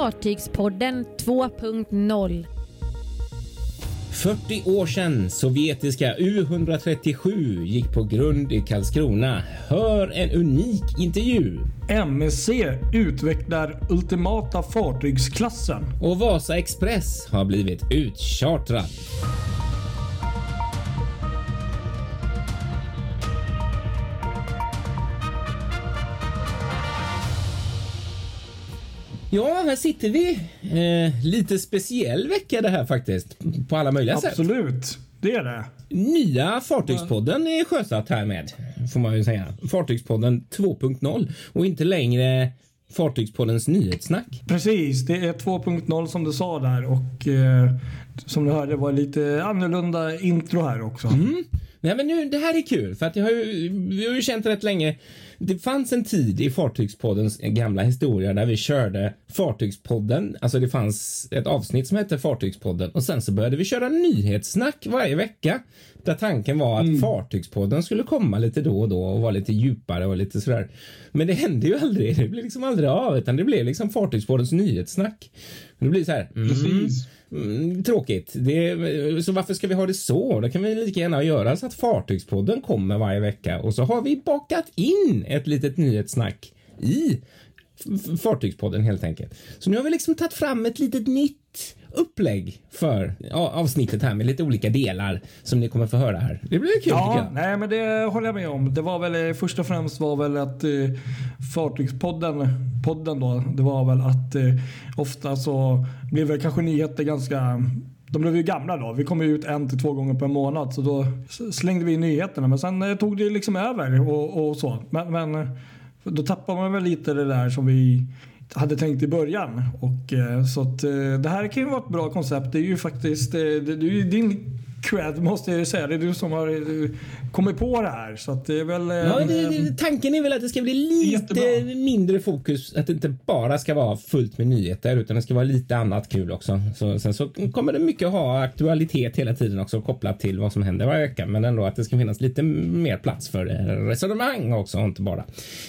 Fartygspodden 2.0 40 år sedan sovjetiska U137 gick på grund i Karlskrona. Hör en unik intervju. MSC utvecklar ultimata fartygsklassen. Och Vasa Express har blivit utchartrad. Ja, här sitter vi. Eh, lite speciell vecka det här faktiskt. På alla möjliga Absolut. sätt. Absolut, det är det. Nya Fartygspodden är sjösatt härmed, får man ju säga. Fartygspodden 2.0 och inte längre Fartygspoddens nyhetssnack. Precis, det är 2.0 som du sa där och eh, som du hörde var lite annorlunda intro här också. Mm. Nej, men nu, det här är kul för att jag har ju, vi har ju känt rätt länge. Det fanns en tid i Fartygspoddens gamla historia där vi körde Fartygspodden. Alltså det fanns ett avsnitt som hette Fartygspodden och sen så började vi köra nyhetssnack varje vecka. Där tanken var att mm. Fartygspodden skulle komma lite då och då och vara lite djupare och lite sådär. Men det hände ju aldrig. Det blev liksom aldrig av utan det blev liksom Fartygspoddens nyhetssnack. Det blir så här. Mm, Precis. Mm, tråkigt. Det, så varför ska vi ha det så? Då kan vi lika gärna göra så att Fartygspodden kommer varje vecka och så har vi bakat in ett litet nyhetssnack i Fartygspodden helt enkelt. Så nu har vi liksom tagit fram ett litet nytt upplägg för avsnittet här med lite olika delar som ni kommer få höra här. Det blir kul ja. Nej, men det håller jag med om. Det var väl eh, först och främst var väl att eh, Fartygspodden podden då, det var väl att eh, ofta så blev väl kanske nyheter ganska de blev ju gamla då. Vi kom ut en till två gånger per månad så då slängde vi in nyheterna. Men sen eh, tog det liksom över och, och så. Men, men eh, då tappar man väl lite det där som vi hade tänkt i början. Och, eh, så att, eh, det här kan ju vara ett bra koncept. Det är ju faktiskt det, det är ju din cred måste jag säga. Det är du som har eh, kommit på det här. Så att det är väl... Ja, det, tanken är väl att det ska bli lite jättebra. mindre fokus. Att det inte bara ska vara fullt med nyheter utan det ska vara lite annat kul också. Så, sen så kommer det mycket ha aktualitet hela tiden också kopplat till vad som händer varje vecka. Men ändå att det ska finnas lite mer plats för resonemang också. Inte bara.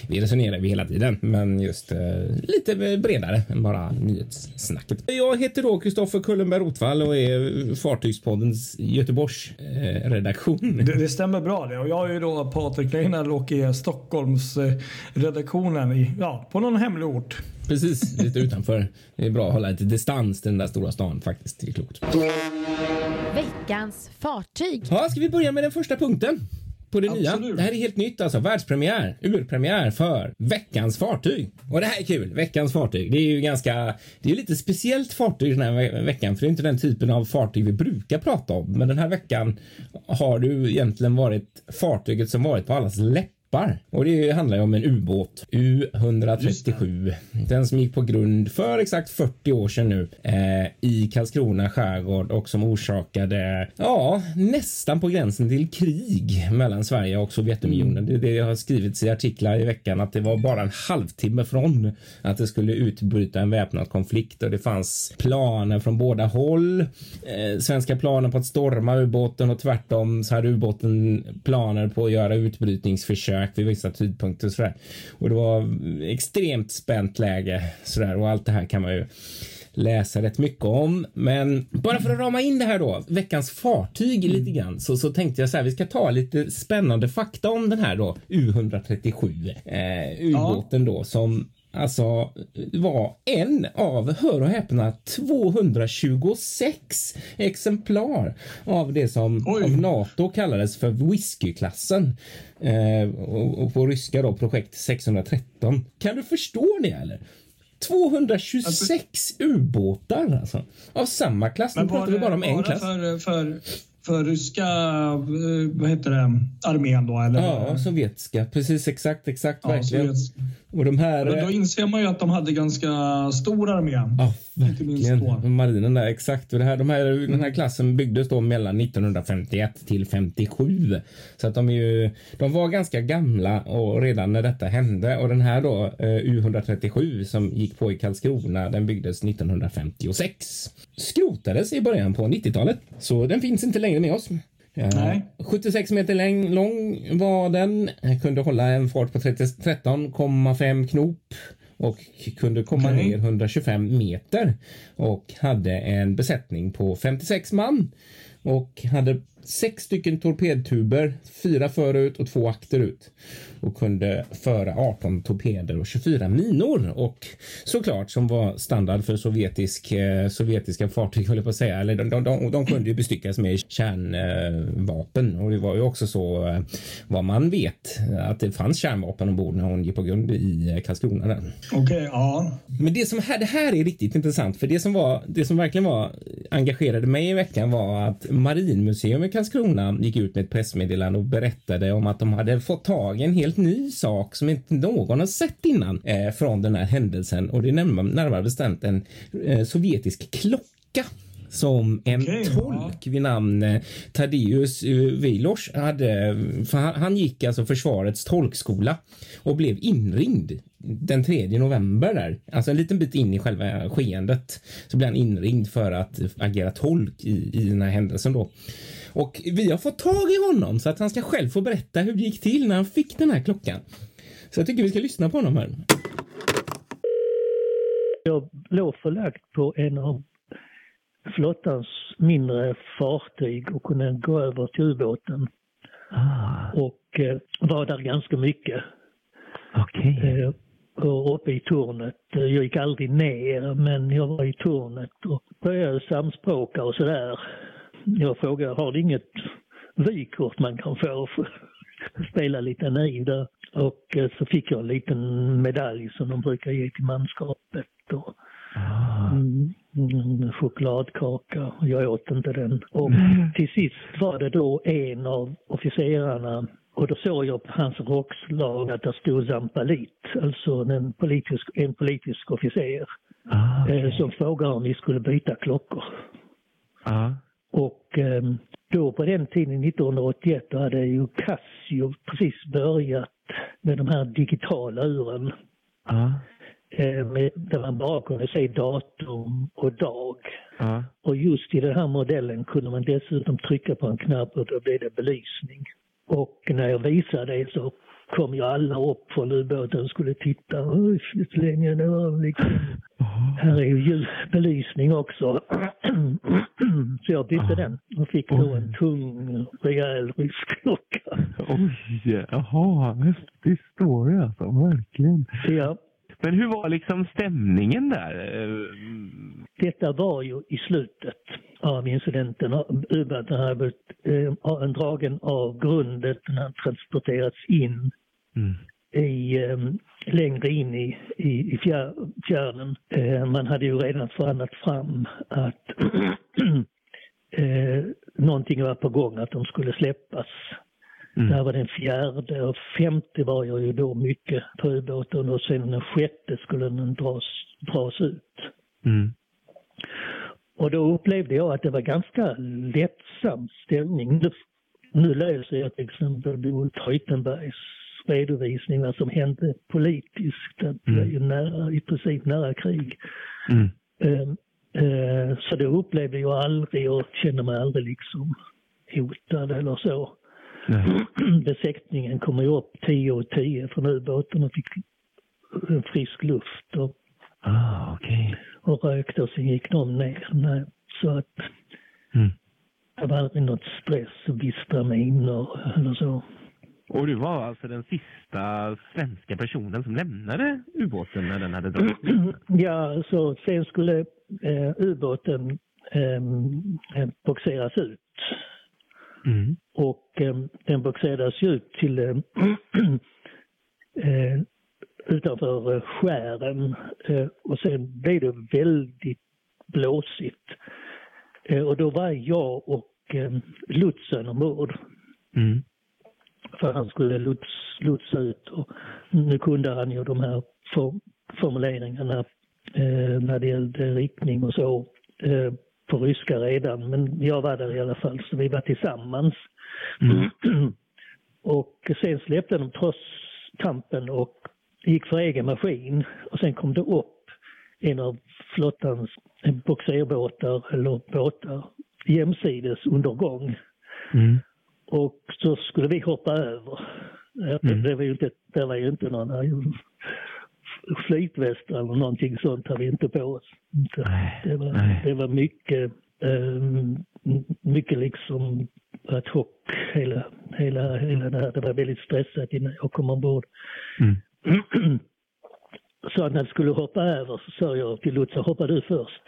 Vi resonerar vi hela tiden, men just eh, lite bredare än bara nyhetssnacket. Jag heter då Kristoffer Kullenberg Rotvall och är Fartygspoddens Göteborgs eh, redaktion. Det, det, stämmer bra det. Och jag är ju då Patrik Leinell och är Stockholms eh, redaktionen i, ja, på någon hemlig ort. Precis, lite utanför. Det är bra att hålla lite distans till den där stora stan faktiskt. Det är klokt. Veckans fartyg. Ja, ska vi börja med den första punkten? På det Absolut. nya. Det här är helt nytt alltså. Världspremiär, urpremiär för veckans fartyg. Och det här är kul. Veckans fartyg. Det är ju ganska, det är lite speciellt fartyg den här veckan för det är inte den typen av fartyg vi brukar prata om. Men den här veckan har du egentligen varit fartyget som varit på allas läppar skeppar. Och det handlar ju om en ubåt, U137. Den som gick på grund för exakt 40 år sedan nu eh, i Karlskrona skärgård och som orsakade, ja, nästan på gränsen till krig mellan Sverige och Sovjetunionen. Det, det har skrivits i artiklar i veckan att det var bara en halvtimme från att det skulle utbryta en väpnad konflikt och det fanns planer från båda håll. Eh, svenska planer på att storma ubåten och tvärtom så hade ubåten planer på att göra utbrytningsförsök försök vid vissa tidpunkter och sådär. Och det var extremt spänt läge sådär och allt det här kan man ju läsa rätt mycket om. Men bara för att rama in det här då, veckans fartyg mm. lite grann, så, så tänkte jag så här, vi ska ta lite spännande fakta om den här då, U137, eh, ubåten ja. då som alltså var en av, hör och häpna, 226 exemplar av det som Oj. av NATO kallades för whiskyklassen. Eh, och, och på ryska då projekt 613. Kan du förstå det eller? 226 alltså, ubåtar alltså. Av samma klass. Nu pratar vi bara om en klass. För, för för ryska, eh, vad heter det, armén då? Eller? Ja, sovjetiska. Precis, exakt, exakt. Ja, verkligen. Sovjetiska. Och de här... Då, då inser man ju att de hade ganska stor armé. Ja, verkligen. Marinen där, exakt. Och det här, de här, mm. Den här klassen byggdes då mellan 1951 till 57. Så att de är ju, de var ganska gamla och redan när detta hände. Och den här då, eh, U137 som gick på i Karlskrona, den byggdes 1956. Skrotades i början på 90-talet. Så den finns inte längre med oss. Nej. 76 meter lång var den. Kunde hålla en fart på 13,5 knop och kunde komma Okej. ner 125 meter och hade en besättning på 56 man och hade sex stycken torpedtuber, fyra förut och två akterut och kunde föra 18 torpeder och 24 minor och såklart som var standard för sovjetisk, eh, sovjetiska fartyg höll jag på att säga. Eller de, de, de, de kunde ju bestyckas med kärnvapen och det var ju också så eh, vad man vet att det fanns kärnvapen ombord när hon gick på grund i eh, Karlskrona. Där. Okej, ja. Men det som här, det här är riktigt intressant för det som var det som verkligen var engagerade mig i veckan var att Marinmuseum i Karlskrona gick ut med ett pressmeddelande och berättade om att de hade fått tag i en helt ny sak som inte någon har sett innan eh, från den här händelsen och det är närmare, närmare bestämt en eh, sovjetisk klocka som en Okej, tolk vid namn eh, Tadeusz eh, Vilos hade. För han, han gick alltså försvarets tolkskola och blev inringd den 3 november där. Alltså en liten bit in i själva skeendet så blev han inringd för att agera tolk i, i den här händelsen då. Och vi har fått tag i honom så att han ska själv få berätta hur det gick till när han fick den här klockan. Så jag tycker vi ska lyssna på honom här. Jag låg förlagt på en av flottans mindre fartyg och kunde gå över till ubåten. Och eh, var där ganska mycket. Okej. Eh, och uppe i tornet. Jag gick aldrig ner, men jag var i tornet och började samspråka och sådär. Jag frågade, har du inget vykort man kan få? för att Spela lite naiv där. Och eh, så fick jag en liten medalj som de brukar ge till manskapet. Och, mm, mm, chokladkaka. Jag åt inte den. Och till sist var det då en av officerarna och då såg jag på hans rockslag att det stod Zampalit, alltså en politisk, en politisk officer, Ah, eh, som frågade om vi skulle byta klockor. ah. Och ehm, då på den tiden, 1981, då hade ju Casio precis börjat med de här digitala uren. Ah, Eh, där man bara kunde se datum och dag. ah. Och just i den här modellen kunde man dessutom trycka på en knapp och då blev det belysning. Och när jag visade det så kom ju alla upp från ubåten och skulle titta. Länge det var liksom. Här är ju belysning också. så jag bytte den och fick då en tung, rejäl rysk klocka. Oj, jaha, häftig story alltså, verkligen. Ja, Men hur var liksom stämningen där? Detta var ju i slutet av incidenten. Ubåten hade blivit eh, en dragen av grundet, den hade transporterats in Mm. i, eh, längre in i, i, i fjär, fjärden. Eh, man hade ju redan förhandlat fram att eh, någonting var på gång, att de skulle släppas. Mm. Det här var den fjärde och femte var jag ju då mycket på ubåten och sen den sjätte skulle den dras, dras ut. Mm. Och då upplevde jag att det var ganska lättsam ställning. Nu, nu läser jag till exempel Bo Teutenbergs redovisning vad som hände politiskt. Att det var ju nära, i princip nära krig. Mm. Eh, eh, så det upplevde jag aldrig och kände mig aldrig liksom hotad eller så. Nej. Besättningen kom ju upp 10 och 10 från ubåten och fick en frisk luft och, Ah, okej. och rökte och sen gick de ner. Nej, så att Mm. det var aldrig något stress och bistra minor eller så. Och du var alltså den sista svenska personen som lämnade ubåten när den hade dragit? Ja, så sen skulle eh, ubåten eh, boxeras ut. Mm. Och eh, den boxerades ju ut till eh, eh, utanför eh, skären eh, och sen blev det väldigt blåsigt. Och då var jag och eh, lotsen ombord Mm. för han skulle lots, lotsa ut och nu kunde han ju de här for, formuleringarna när det gällde riktning och så på ryska redan men jag var där i alla fall så vi var tillsammans. och sen släppte de trots kampen och gick för egen maskin och sen kom det upp en av flottans boxerbåtar eller båtar jämsides under gång. Mm. Och så skulle vi hoppa över. Mm. Det, var ju inte, det var ju inte några flytväst eller någonting sånt hade vi inte på oss. Det var, det var mycket, eh, mycket liksom ad hoc hela, hela, hela det här. Det var väldigt stressat innan jag kom ombord. Mm. så när jag skulle hoppa över så sa jag till Lutz, hoppa du först.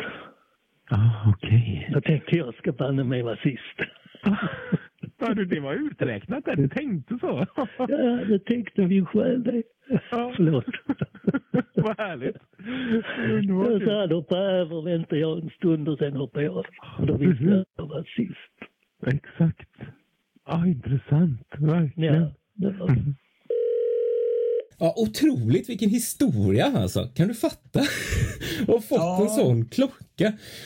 Ah, okej. Okay. Då tänkte jag ska banne mig vara sist. Ja, det var uträknat där. Du tänkte så. ja, det tänkte min själ det. Ja. Förlåt. Vad härligt. Jag sa han hoppa över, väntade jag en stund och sen hoppade jag Och då visste jag att jag var sist. Exakt. Ja, intressant. Verkligen. Ja, det var... Mm. Ja, otroligt vilken historia alltså. Kan du fatta? och fått ja. en sån klocka.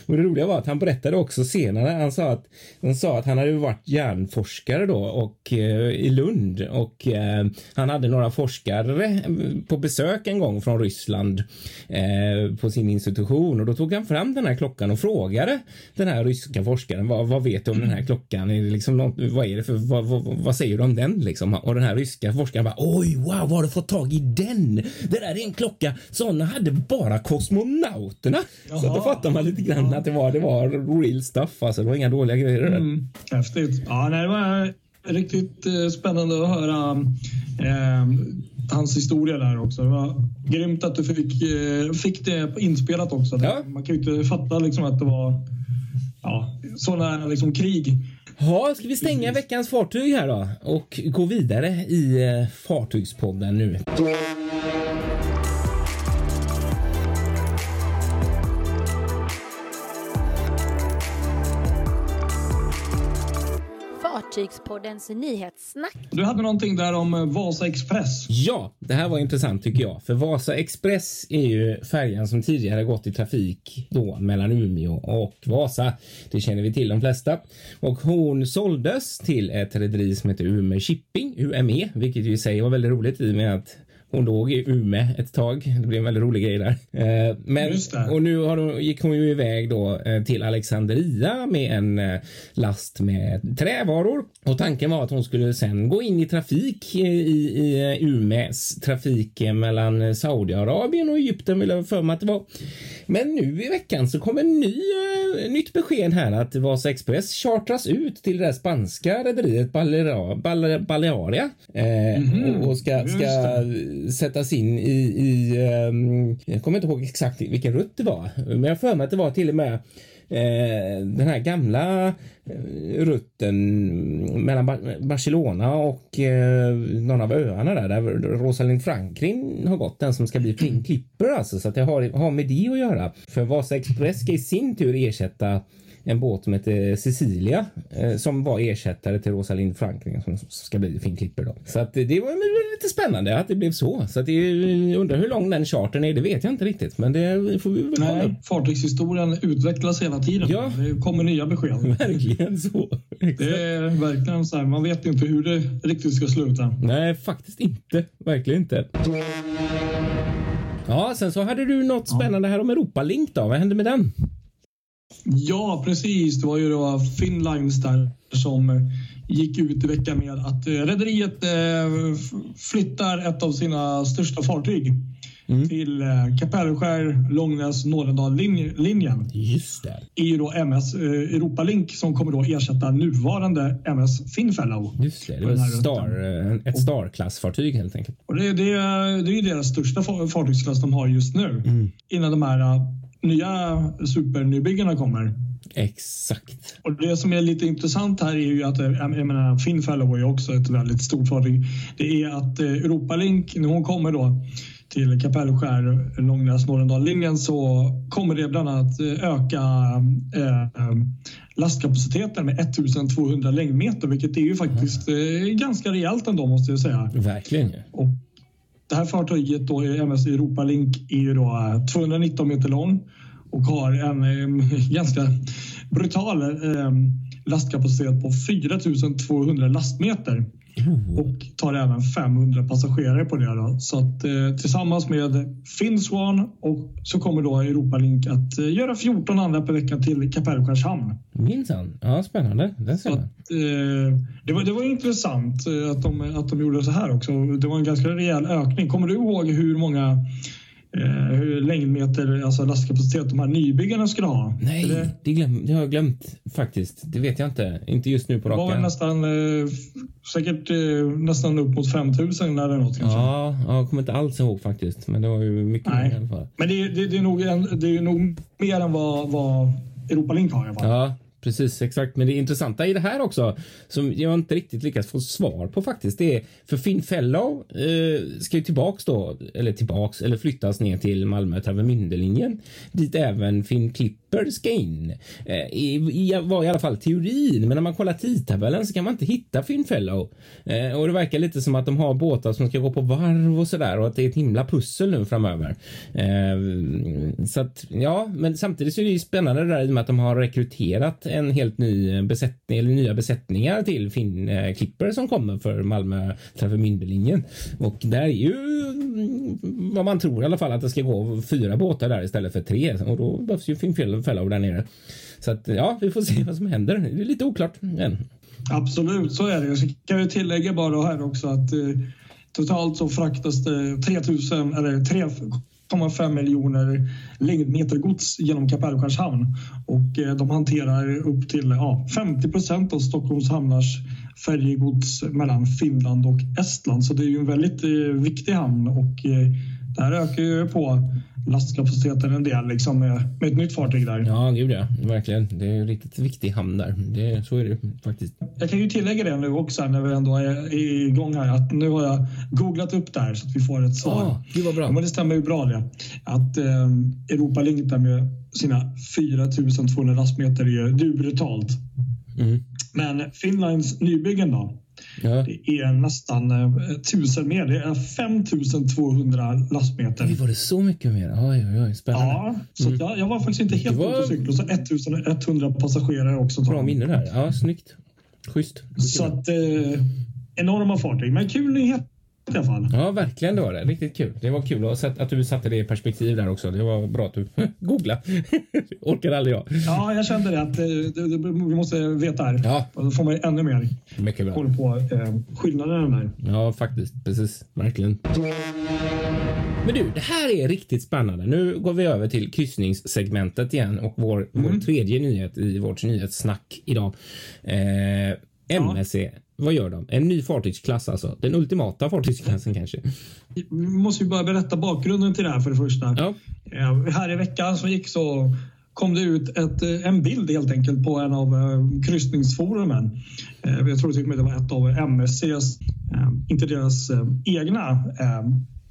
Och det roliga var att han berättade också senare. Han sa att han, sa att han hade varit hjärnforskare då och eh, i Lund och eh, han hade några forskare på besök en gång från Ryssland eh, på sin institution och då tog han fram den här klockan och frågade den här ryska forskaren vad, vad vet du om den här klockan? Är liksom något, vad är det för vad, vad, vad, säger du om den liksom? Och den här ryska forskaren bara oj wow, vad har du fått tag i den? Det där är en klocka. Sådana hade bara kosmonauterna. Jaha. Så då fattar man lite grann att det var, det var real stuff. Alltså, det var inga dåliga grejer. Mm. Häftigt. Ja, nej, det var riktigt eh, spännande att höra eh, hans historia där också. Det var grymt att du fick, eh, fick det inspelat också. Ja. Man kan ju inte fatta liksom att det var ja, sådana liksom krig Ja, ska vi stänga veckans fartyg här då och gå vidare i eh, Fartygspodden nu. Fartygspoddens nyhetssnack. Du hade någonting där om eh, Vasa Express. Ja, det här var intressant tycker jag. För Vasa Express är ju färjan som tidigare gått i trafik då mellan Umeå och Vasa. Det känner vi till de flesta. Och hon såldes till ett rederi som heter Umeå Shipping, UME, vilket ju i sig var väldigt roligt i och med att hon låg i Ume ett tag. Det blev en väldigt rolig grej där. Eh, men, och nu har hon, gick hon ju iväg då eh, till Alexandria med en eh, last med trävaror. Och tanken var att hon skulle sen gå in i trafik i, i Umes trafik mellan Saudiarabien och Egypten vill jag för mig att det var. Men nu i veckan så kommer en ny, nytt besked här att Vasa Express chartras ut till det spanska rederiet Balearia. mm -hmm. och ska, ska sättas in i, i um, jag kommer inte ihåg exakt vilken rutt det var, men jag för mig att det var till och med eh, den här gamla eh, rutten mellan Barcelona och eh, någon av öarna där, där Rosalind Franklin har gått, den som ska bli Flynn Clipper alltså, så att det har, har med det att göra. För Vasa Express ska i sin tur ersätta en båt som heter Cecilia eh, som var ersättare till Rosalind Franklin som ska bli Finn Klipper då. Så att det var lite spännande att det blev så. Så att det undrar hur lång den charten är, det vet jag inte riktigt. Men det får vi väl Nej, Fartygshistorien utvecklas hela tiden. Ja. Det kommer nya besked. Verkligen så. Det är verkligen så här, man vet inte hur det riktigt ska sluta. Nej, faktiskt inte. Verkligen inte. Ja, sen så hade du något spännande här om Europalink då. Vad hände med den? Ja, precis. Det var ju då Finnlines där som gick ut i veckan med att eh, rederiet eh, flyttar ett av sina största fartyg mm. till eh, Kapellskär, Långnäs, Nålendal-linjen. Just det. är ju då MS Europalink som kommer då ersätta nuvarande MS Finfellow. Just det, det var star, ett Star-klassfartyg helt enkelt. Och det, det, det är ju deras största fartygsklass de har just nu. Mm. Innan de här nya supernybyggena kommer. Exakt. Och Det som är lite intressant här är ju att eh, jag menar, Finfellow är också ett väldigt stort fartyg. Det är att eh, Europalink, när hon kommer då till Kapellskär, Långnäs, Norrendal-linjen så kommer det bland annat eh, öka eh, lastkapaciteten med 1200 längdmeter vilket är ju faktiskt eh, ganska rejält ändå måste jag säga. Verkligen. Och det här fartyget då, MS Europa Link, är då eh, 219 meter lång och har en eh, ganska brutal eh, lastkapacitet på 4200 lastmeter. Oh. Och tar även 500 passagerare på det. Då. Så att, eh, tillsammans med Finswan och så kommer då Europalink att eh, göra 14 andra per vecka till Kapellskärs hamn. Minsann. Ja, spännande. Det, så att, eh, det, var, det var intressant eh, att de, att de gjorde så här också. Det var en ganska rejäl ökning. Kommer du ihåg hur många hur längdmeter, alltså lastkapacitet, de här nybyggarna skulle ha? Nej, det, det, glöm, det har jag glömt faktiskt. Det vet jag inte. Inte just nu på det var raken. nästan, eh, säkert eh, nästan upp mot 5000 eller något kanske. Ja, jag kommer inte alls ihåg faktiskt. Men det var ju mycket Nej. i alla fall. Men det, det, det, är nog, en- det är nog mer än vad, vad Europa Link har i alla fall. Ja, precis exakt. Men det intressanta i det här också som jag inte riktigt lyckats få svar på faktiskt. Det är för Finn Fellow eh, ska ju tillbaks då eller tillbaks eller flyttas ner till Malmö Travemünde dit även Finn Klipp ska in. Eh, i, var i alla fall teorin, men när man kollar tidtabellen så kan man inte hitta Finn Fellow. Eh, och det verkar lite som att de har båtar som ska gå på varv och sådär och att det är ett himla pussel nu framöver. Eh, så att ja, men samtidigt så är det ju spännande det där i och med att de har rekryterat en helt ny besättning eller nya besättningar till Finn eh, Clipper som kommer för Malmö Travemündelinjen Och där är ju mm, vad man tror i alla fall att det ska gå fyra båtar där istället för tre och då behövs ju Finn Fellow där nere. Så att ja, vi får se vad som händer. Det är lite oklart än. Absolut, så är det. Jag kan ju tillägga bara här också att eh, totalt så fraktas det 3000 eller 3,5 miljoner längdmeter gods genom Kapellskärs hamn och eh, de hanterar upp till ja, 50 procent av Stockholms hamnars färjegods mellan Finland och Estland. Så det är ju en väldigt eh, viktig hamn och eh, det här ökar ju på lastkapaciteten en del liksom med, med ett nytt fartyg där. Ja, gud ja, verkligen. Det är en riktigt viktig hamn där. Det, så är det faktiskt. Jag kan ju tillägga det nu också när vi ändå är igång här att nu har jag googlat upp det här så att vi får ett svar. Ja, gud vad bra. Men det stämmer ju bra det. Att eh, Europa Link där med sina 4200 lastmeter är ju det brutalt. Mm. Men Finlands nybyggen då? Ja. Det är nästan eh, tusen mer. Det är 5200 lastmeter. Var det så mycket mer? Oj, oj, oj. Spännande. Ja, så att jag, jag var faktiskt inte helt var- ute och cyklade. Så 1100 passagerare också. Bra minne där. Ja, snyggt. Schysst. Så att, eh, enorma fartyg. Men kul nyhet i alla fall. Ja, verkligen det var det. Riktigt kul. Det var kul att, att du satte det i perspektiv där också. Det var bra att du googla. Orkar aldrig jag. Ja, jag kände det att eh, vi måste veta här. Ja. Då får man ännu mer Mycket bra. koll på eh, skillnaderna där. Ja, faktiskt. Precis. Verkligen. Men du, det här är riktigt spännande. Nu går vi över till kryssningssegmentet igen och vår, vår tredje nyhet i vårt nyhetssnack idag. Eh, MSC, vad gör de? En ny fartygsklass alltså. Den ultimata fartygsklassen kanske. Vi måste ju bara berätta bakgrunden till det här för det första. Ja. Eh, här i veckan som gick så kom det ut ett, eh, en bild helt enkelt på en av eh, kryssningsforumen. Jag tror till och med det var ett av MSCs, inte deras egna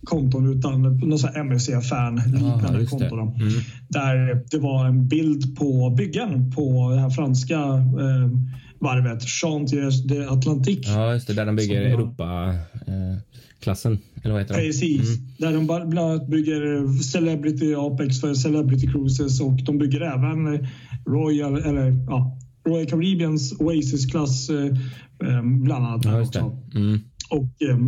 konton utan någon sån här MSC-fan liknande just det. konto. Då, Mm. Där det var en bild på byggen på det här franska eh, varvet Chantiers de Atlantique. Ja, just det. Där de bygger Europa-klassen. Eller vad heter? Precis. Där de bland annat bygger Celebrity Apex för Celebrity Cruises och de bygger även eh, Royal, eller, ja, Royal Caribbeans Oasis-klass eh, eh, bland annat. Ja, också. Mm. Och eh,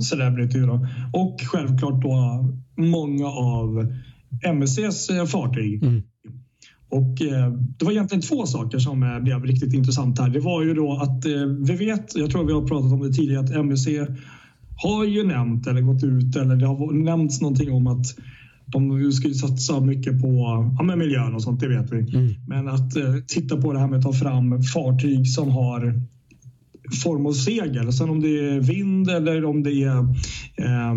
Celebrity då. Och självklart då många av MSCs eh, fartyg. Mm. Och eh, det var egentligen två saker som eh, blev riktigt intressant här. Det var ju då att eh, vi vet, jag tror vi har pratat om det tidigare, att MSC har ju nämnt eller gått ut eller det har nämnts någonting om att de ska ju satsa mycket på ja, men miljön och sånt, det vet vi. Mm. Men att eh, titta på det här med att ta fram fartyg som har form av segel. Sen om det är vind eller om det är eh,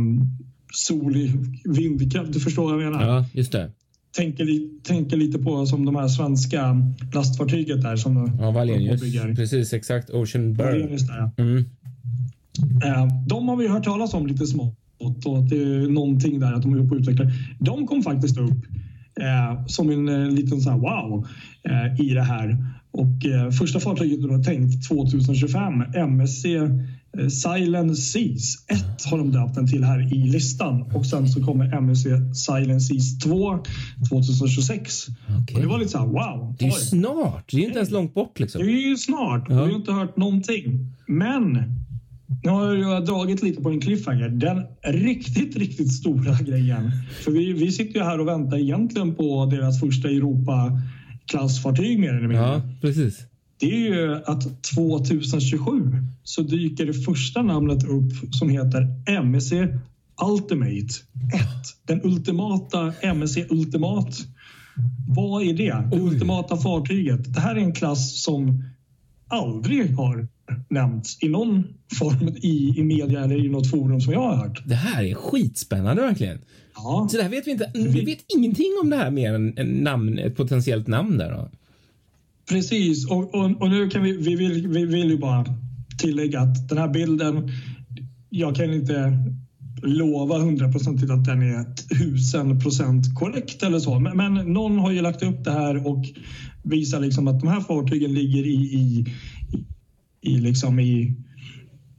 solig vindkraft, du förstår vad jag menar? Ja, just det. Tänker, tänker lite på som de här svenska lastfartyget där som Ja, bygger. Precis, exakt. Ocean där, ja. Mm. Eh, De har vi hört talas om lite smått och att det är någonting där att de är på utveckla. De kom faktiskt upp eh, som en eh, liten så här wow eh, i det här. Och eh, första fartyget de har tänkt 2025, MSC eh, Silent Seas 1 har de döpt den till här i listan och sen så kommer MSC Silent Seas 2 2026. Okej. Och det var lite så här wow. Det är ju snart. Det är ju inte ens långt bort liksom. Det är ju snart. Ja. Vi har inte hört någonting. Men nu har jag dragit lite på en cliffhanger. Den riktigt, riktigt stora grejen. För vi, vi sitter ju här och väntar egentligen på deras första Europa-klassfartyg mer eller mindre. Ja, precis. Det är ju att 2027 så dyker det första namnet upp som heter MSC Ultimate 1. Den ultimata MSC Ultimat. Vad är det? Det ultimata fartyget. Det här är en klass som aldrig har nämnts i någon form i, i media eller i något forum som jag har hört. Det här är skitspännande verkligen. Ja. Så det här vet vi inte. Vi vet ingenting om det här mer än namn, ett potentiellt namn där då. Precis, och, och, och nu kan vi, vi, vill, vi vill ju bara tillägga att den här bilden, jag kan inte lova hundraprocentigt att den är tusen procent korrekt eller så. Men, men, någon har ju lagt upp det här och visar liksom att de här fartygen ligger i, i, i, liksom i,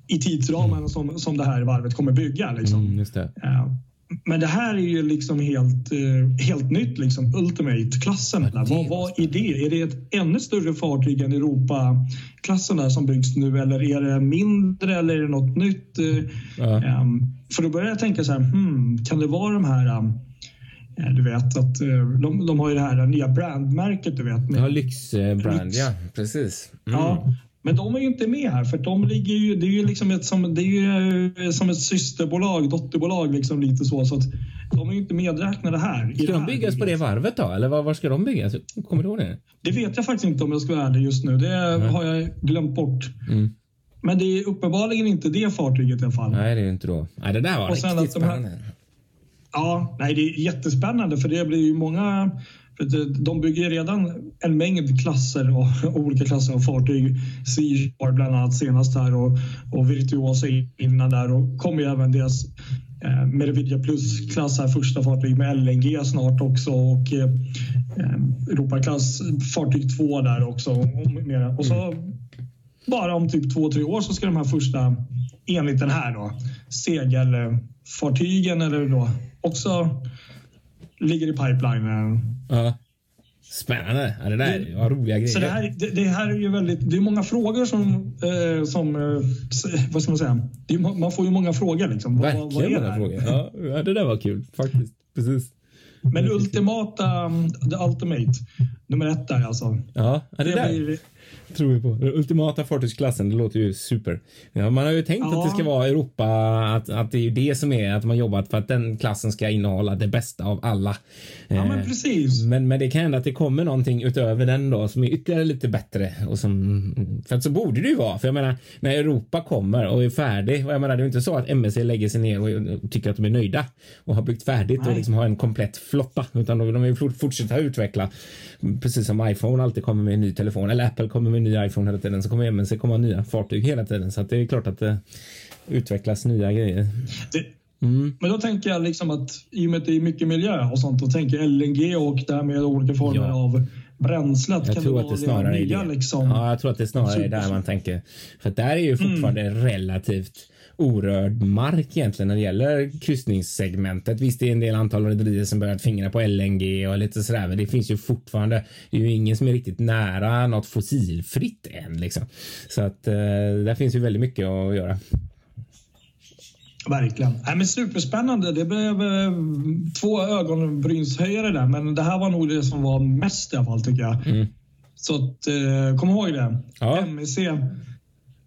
i tidsramen som, som det här varvet kommer bygga. Liksom. Mm, just det. Ja. Men det här är ju liksom helt, eh, helt nytt, liksom Ultimate-klassen. Vad, vad är det? Är det ett ännu större fartyg än Europa-klassen som byggs nu eller är det mindre eller är det något nytt? Eh, Ja. Um, för då börjar jag tänka så här, hmm, kan det vara de här eh, du vet att de, de har ju det här nya brandmärket du vet. med- Ja, lyxbrand, Lyx. ja. Precis. Mm. Ja, men de är ju inte med här för de ligger ju, det är ju liksom ett, som, det är eh, som ett systerbolag, dotterbolag liksom lite så. så att de är ju inte medräknade här. Ska de här byggas på det varvet då? Eller var, var ska de byggas? Kommer du ihåg det? Det vet jag faktiskt inte om jag ska vara ärlig just nu. Det har jag glömt bort. Mm. Men det är uppenbarligen inte det fartyget i alla fall. Nej, det är inte då. Nej, det där var Och riktigt att de här- spännande. Ja, nej, det är jättespännande för det blir ju många... Att de bygger redan en mängd klasser och olika klasser av fartyg. Sea har bland annat senast här och, och Virtuosa innan där och kommer ju även deras eh, Mervidia Plus-klass här, första fartyg med LNG snart också och eh, eh, Europaklass fartyg 2 där också. Och, mera. och så bara om typ två, tre år så ska de här första, enligt den här då, segelfartygen eller då också ligger i pipelinen. Ja. Spännande. Ja, det där var roliga grejer. Så det här, det, det här är ju väldigt, det är många frågor som, eh, som eh, vad ska man säga, det är, man får ju många frågor liksom. Vad- vad- vad Verkligen det många frågor. Ja, det där var kul faktiskt. Precis. Men ultimata, the ultimate, nummer ett där alltså. Ja, ja, det Det där blir, tror vi på. Den ultimata fartygsklassen, det låter ju super. Ja, man har ju tänkt Ja. att det ska vara Europa, att, att det är ju det som är att man jobbat för att den klassen ska innehålla det bästa av alla. ja men Eh, precis. Men, men det kan hända att det kommer någonting utöver den då som är ytterligare lite bättre och som för att så borde det ju vara. För jag menar när Europa kommer och är färdig och jag menar det är ju inte så att MSC lägger sig ner och, och tycker att de är nöjda och har byggt färdigt och Nej. liksom har en komplett flotta utan de vill de fort- fortsätta utveckla precis som iPhone alltid kommer med en ny telefon eller Apple kommer med en ny iPhone hela tiden så kommer MSC komma nya fartyg hela tiden så att det är klart att det utvecklas nya grejer. Mm. Men då tänker jag liksom att i och med att det är mycket miljö och sånt, då tänker LNG och det här med olika former Ja. av bränslet. Jag kan tror det att det snarare är nya, det. Liksom? Ja, jag tror att det snarare är där man tänker. För där är ju fortfarande Mm. relativt orörd mark egentligen när det gäller kryssningssegmentet. Visst, det är en del antal rederier som börjat fingra på LNG och lite sådär, men det finns ju fortfarande. Det är ju ingen som är riktigt nära något fossilfritt än liksom. Så att eh, där finns ju väldigt mycket att göra. Verkligen. Nej, men superspännande. Det blev eh, två ögonbrynshöjare där, men det här var nog det som var mest i alla fall tycker jag. Mm. Så att, eh, kom ihåg det. Ja. MEC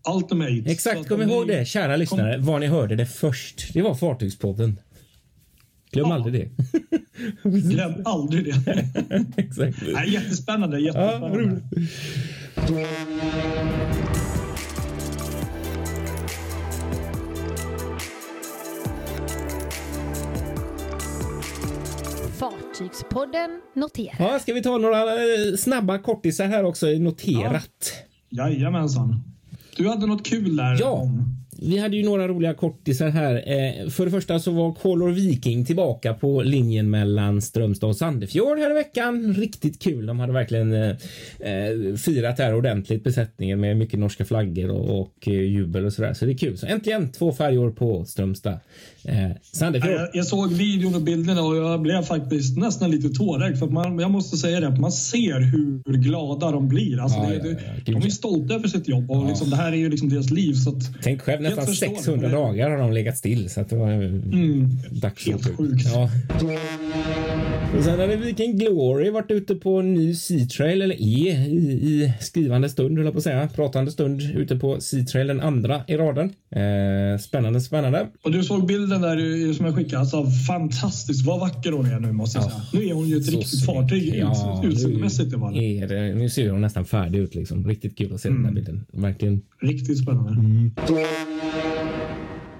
Ultimate. Exakt, kom om ihåg ni- det, kära lyssnare, var ni hörde det först. Det var Fartygspodden. Glöm Ja. aldrig det. Glöm aldrig det. Exakt. Nej, jättespännande. Ja, jättespännande. roligt. Fartygspodden noterar. Ja, ska vi ta några eh, snabba kortisar här också noterat? Jajamensan. Du hade något kul där. Ja. Vi hade ju några roliga kortisar här. Eh, för det första så var Color Viking tillbaka på linjen mellan Strömstad och Sandefjord här i veckan. Riktigt kul. De hade verkligen eh, eh, firat här ordentligt besättningen med mycket norska flaggor och, och eh, jubel och sådär. Så det är kul. Så äntligen två färjor på Strömstad. Eh, Sandefjord. Jag, jag såg videon och bilderna och jag blev faktiskt nästan lite tårögd. För man, jag måste säga det, att man ser hur glada de blir. Alltså Ja, det, ja, ja, de är stolta över sitt jobb och liksom, det här är ju liksom deras liv. Så att, Tänk själv, nästan Helt förståeligt. 600 dagar har de legat still så att det var mm. dags Helt att sjukt. Ja. Och sen hade Viking Glory varit ute på en ny Sea Trail, eller är i, i skrivande stund, höll jag på att säga, pratande stund ute på Sea Trail, den andra i raden. Eh, spännande, spännande. Och du såg bilden där som jag skickade. Alltså, fantastiskt vad vacker hon är nu måste jag säga. Nu är hon ju ett riktigt fartyg ja, utseendemässigt. Nu, nu ser hon nästan färdig ut. Liksom. Riktigt kul att se mm. den där bilden. Verkligen. Riktigt spännande. Mm.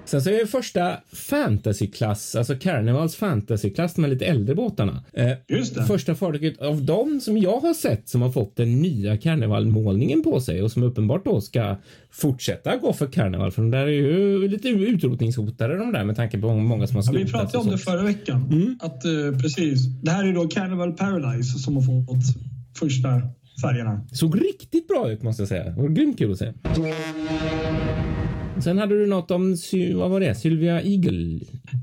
Sen så är det första fantasyklass, alltså Carnivals fantasyklass, de här lite äldre båtarna. Eh, Just det. Första fartyget av dem som jag har sett som har fått den nya Carnival-målningen på sig och som uppenbart då ska fortsätta gå för Carnival för de där är ju lite utrotningshotade de där med tanke på många som har slutat. Ja, vi pratade om det förra veckan. Mm. Att, uh, precis. Det här är då Carnival Paradise som har fått första färgerna. Såg riktigt bra ut måste jag säga. Det var grymt kul att se. Sen hade du något om, vad var det, Sylvia Eagle?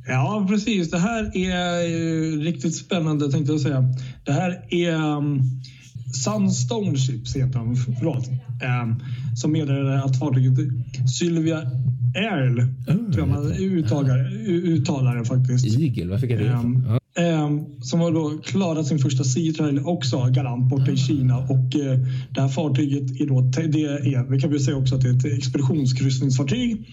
Ja, precis. Det här är riktigt spännande tänkte jag säga. Det här är um, Sunstone Ships heter de, förlåt. Um, som meddelade att fartyget Sylvia Earl, oh, tror jag man uttalar, uttalar det faktiskt. Eagle, vad fick jag det um, Eh, som har då klarat sin första sea trial också galant borta i Kina. Och eh, det här fartyget är då, det är, vi kan väl säga också att det är ett expeditionskryssningsfartyg.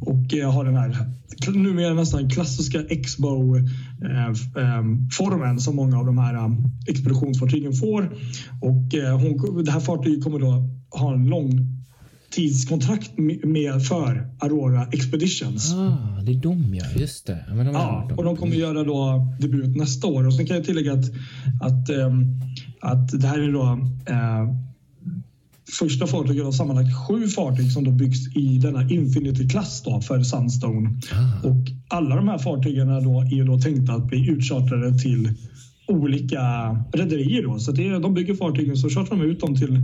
Och eh, har den här numera nästan klassiska Exbo-formen eh, som många av de här expeditionsfartygen får. Och hon, det här fartyget kommer då ha en lång tidskontrakt med för Aurora Expeditions. Ah, det är de ja, just det. De ja, och de kommer göra då debut nästa år. Och sen kan jag tillägga att, att, ähm, att det här är då äh, första fartyget av sammanlagt sju fartyg som då byggs i denna Infinity-klass för Sunstone. Ah. Och alla de här fartygen är då, är då tänkta att bli utchartrade till olika rederier. Så det, de bygger fartygen så chartrar de ut dem till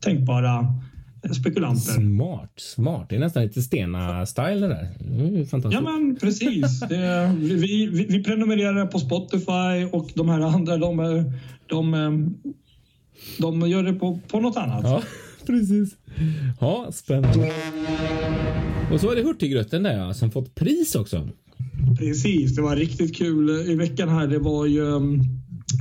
tänkbara spekulanter. Smart, smart. Det är nästan lite Stena-style det där. Det fantastiskt. Ja, men precis. Det, vi, vi, vi, prenumererar på Spotify och de här andra, de, de, de gör det på, på något annat. Ja, precis. Ja, spännande. Och så är det Hurtigruten där ja, som fått pris också. Precis, det var riktigt kul i veckan här. Det var ju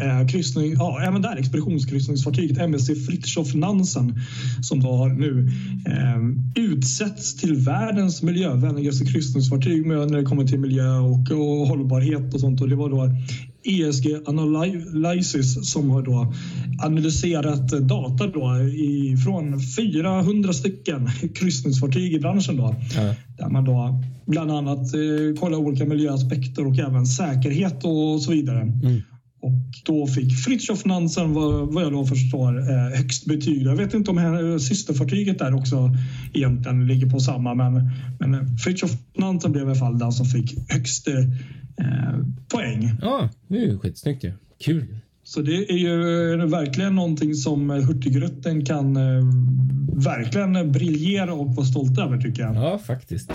Eh, kryssning, ja, även där expeditionskryssningsfartyget MSC Fritjof Nansen som då nu eh, utsetts till världens miljövänligaste kryssningsfartyg när det kommer till miljö och, och hållbarhet och sånt. Och det var då ESG Analysis som har då analyserat data då från 400 stycken kryssningsfartyg i branschen. Då, ja. Där man då bland annat eh, kollar olika miljöaspekter och även säkerhet och så vidare. Mm. Och då fick Fritiof Nansen, vad, vad jag då förstår, eh, högst betyg. Jag vet inte om här, systerfartyget där också egentligen ligger på samma, men, men Fritiof Nansen blev i alla fall den som fick högst eh, poäng. Ja, det är ju skitsnyggt ju. Kul. Så det är ju verkligen någonting som Hurtigruten kan eh, verkligen briljera och vara stolt över tycker jag. Ja, faktiskt.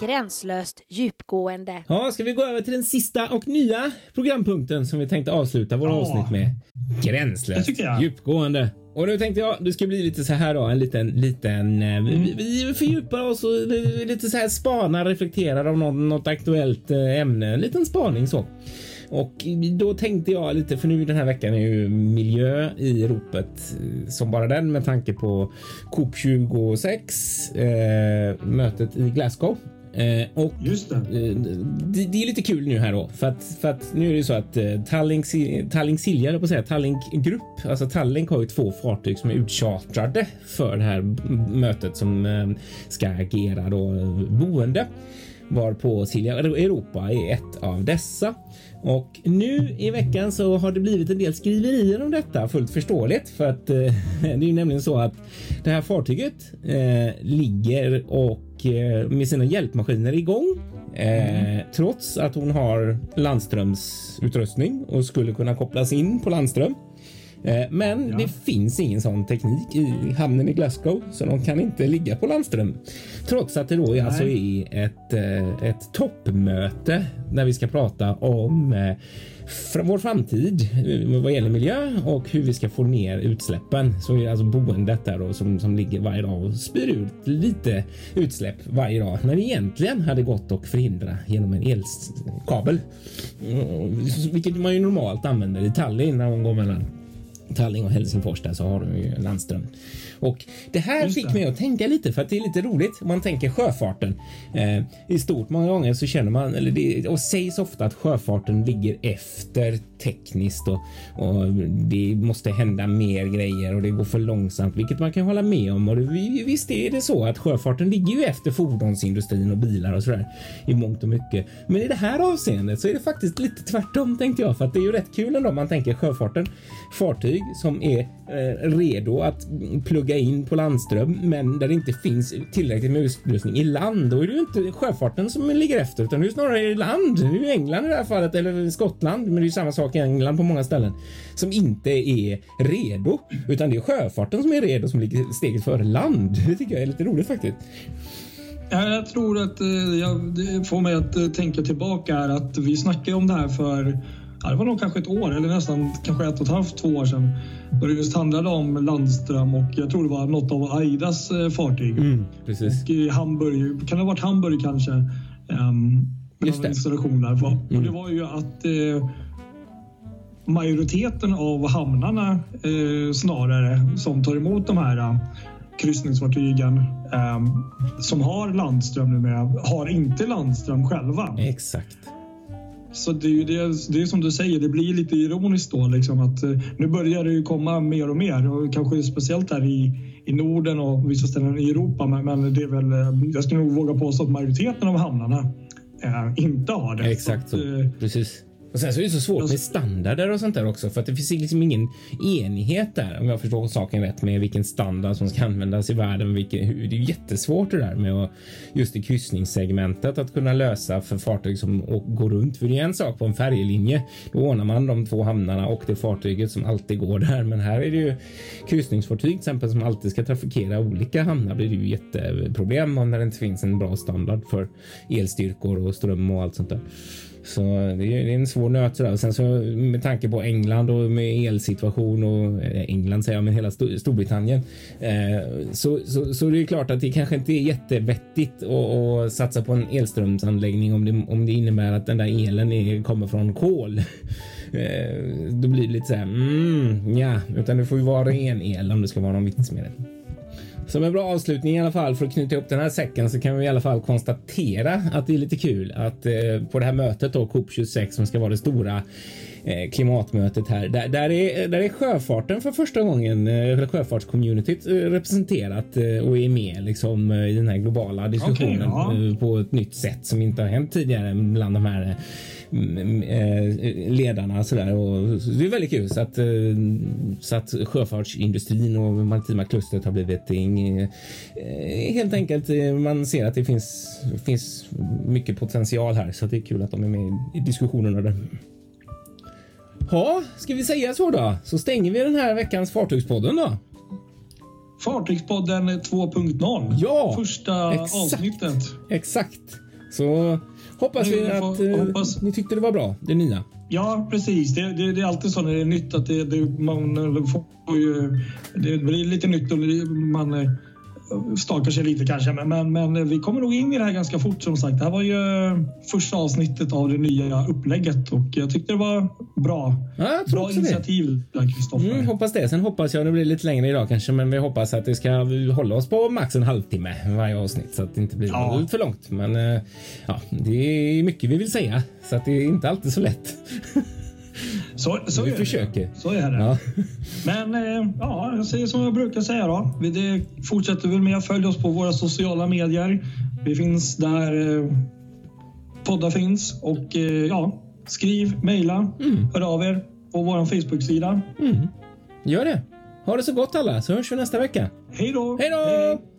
Gränslöst djupgående. Ja, ska vi gå över till den sista och nya programpunkten som vi tänkte avsluta våra ja. avsnitt med? Gränslöst djupgående. Och nu tänkte jag, det ska bli lite så här då, en liten, liten, eh, mm. vi, vi fördjupar oss och lite så här spanar, reflekterar om något, något aktuellt eh, ämne, en liten spaning så. Och då tänkte jag lite, för nu den här veckan är ju miljö i ropet eh, som bara den med tanke på COP26, eh, mötet i Glasgow Eh, och Just det. Eh, det. det. är lite kul nu här då för att, för att nu är det så att eh, Tallink, Tallink Silja, på säga, Tallink Grupp, alltså Tallink har ju två fartyg som är utchartrade för det här mötet som eh, ska agera då boende varpå Silja Europa är ett av dessa. Och nu i veckan så har det blivit en del skriverier om detta fullt förståeligt för att eh, det är ju nämligen så att det här fartyget eh, ligger och eh, med sina hjälpmaskiner igång eh, trots att hon har landströmsutrustning och skulle kunna kopplas in på landström. Eh, men ja. det finns ingen sån teknik i hamnen i Glasgow så de kan inte ligga på landström. Trots att det då alltså är ett, ett toppmöte där vi ska prata om eh, vår framtid eh, vad gäller miljö och hur vi ska få ner utsläppen. Så är det alltså boendet där då som, som ligger varje dag och spyr ut lite utsläpp varje dag. när det egentligen hade gått att förhindra genom en elkabel. Eh, vilket man ju normalt använder i Tallinn när man går mellan Tallinn och Helsingfors där så har de ju landström. Och det här Just fick det. mig att tänka lite för att det är lite roligt. Man tänker sjöfarten eh, i stort. Många gånger så känner man eller det och sägs ofta att sjöfarten ligger efter tekniskt och, och det måste hända mer grejer och det går för långsamt, vilket man kan hålla med om. Och det, visst är det så att sjöfarten ligger ju efter fordonsindustrin och bilar och så där i mångt och mycket. Men i det här avseendet så är det faktiskt lite tvärtom tänkte jag, för att det är ju rätt kul ändå. Man tänker sjöfarten fartyg som är eh, redo att plugga in på landström, men där det inte finns tillräckligt med utrustning i land. Då är det ju inte sjöfarten som ligger efter, utan det är snarare i land. Det är ju England i det här fallet eller Skottland, men det är ju samma sak i England på många ställen som inte är redo, utan det är sjöfarten som är redo som ligger steget före land. Det tycker jag är lite roligt faktiskt. Jag tror att eh, jag, det får mig att eh, tänka tillbaka här att vi snackade om det här för ja, det var nog kanske ett år eller nästan kanske ett och ett halvt, två år sedan. Då det just handlade om landström och jag tror det var något av Aidas eh, fartyg. Mm, precis. Och i Hamburg, kan det ha varit Hamburg kanske? Um, just det. installation där. Mm. Och det var ju att eh, majoriteten av hamnarna eh, snarare som tar emot de här uh, kryssningsfartygen eh, som har landström numera har inte landström själva. Exakt. Så det är ju det, det är som du säger, det blir lite ironiskt då liksom att eh, nu börjar det ju komma mer och mer och kanske speciellt här i, i Norden och vissa ställen i Europa. Men, men det är väl, eh, jag skulle nog våga påstå att majoriteten av hamnarna eh, inte har det. Exakt så. Att. Precis. Och sen så är det så svårt med standarder och sånt där också för att det finns liksom ingen enighet där om jag förstår saken rätt med vilken standard som ska användas i världen. Vilken, det är jättesvårt det där med att just i kryssningssegmentet att kunna lösa för fartyg som går runt. För det är en sak på en färjelinje. Då ordnar man de två hamnarna och det fartyget som alltid går där. Men här är det ju kryssningsfartyg till exempel som alltid ska trafikera olika hamnar blir det ju jätteproblem om det inte finns en bra standard för elstyrkor och ström och allt sånt där. Så det är, en svår nöt. Sådär. Sen så med tanke på England och med elsituation och eh, England säger jag, men hela Storbritannien. Eh, så, så, så det är klart att det kanske inte är jättevettigt att, satsa på en elströmsanläggning om det, om det innebär att den där elen är, kommer från kol. Eh, då blir det lite så här, mm, ja, utan det får ju vara ren el om det ska vara någon vits med det. Som en bra avslutning i alla fall för att knyta ihop den här säcken så kan vi i alla fall konstatera att det är lite kul att eh, på det här mötet då COP 26 som ska vara det stora eh, klimatmötet här. Där, där, är, där är sjöfarten för första gången, eh, sjöfartscommunityt eh, representerat eh, och är med liksom i den här globala diskussionen okay, ja. på ett nytt sätt som inte har hänt tidigare bland de här ledarna så där. Och det är väldigt kul så att, så att sjöfartsindustrin och maritima klustret har blivit ting. Helt enkelt. Man ser att det finns, finns mycket potential här så det är kul att de är med i diskussionerna. Där. Ja, ska vi säga så då? Så stänger vi den här veckans Fartygspodden då. Fartygspodden 2.0. Ja, Första exakt, avsnittet. Exakt. Så hoppas vi att eh, hoppas... ni tyckte det var bra, det nya. Ja, precis. Det, det, det, är alltid så när det är nytt att det, det man får ju, det blir lite nytt och man stakar sig lite kanske. Men, men, men, vi kommer nog in i det här ganska fort som sagt. Det här var ju första avsnittet av det nya upplägget och jag tyckte det var bra. Ja, bra initiativ Kristoffer. Mm, hoppas det. Sen hoppas jag det blir lite längre idag kanske, men vi hoppas att det ska hålla oss på max en halvtimme varje avsnitt så att det inte blir ja. för långt. Men eh, ja, det är mycket vi vill säga så att det är inte alltid så lätt. Så, så vi försöker. Det. Så är det. Ja. Men eh, ja, jag säger som jag brukar säga då. Vi fortsätter väl med att följa oss på våra sociala medier. Vi finns där eh, poddar finns och eh, ja, skriv, mejla, mm. hör av er på vår Facebook-sida. Mm. Gör det. Ha det så gott alla så hörs vi nästa vecka. Hej då! Hej då!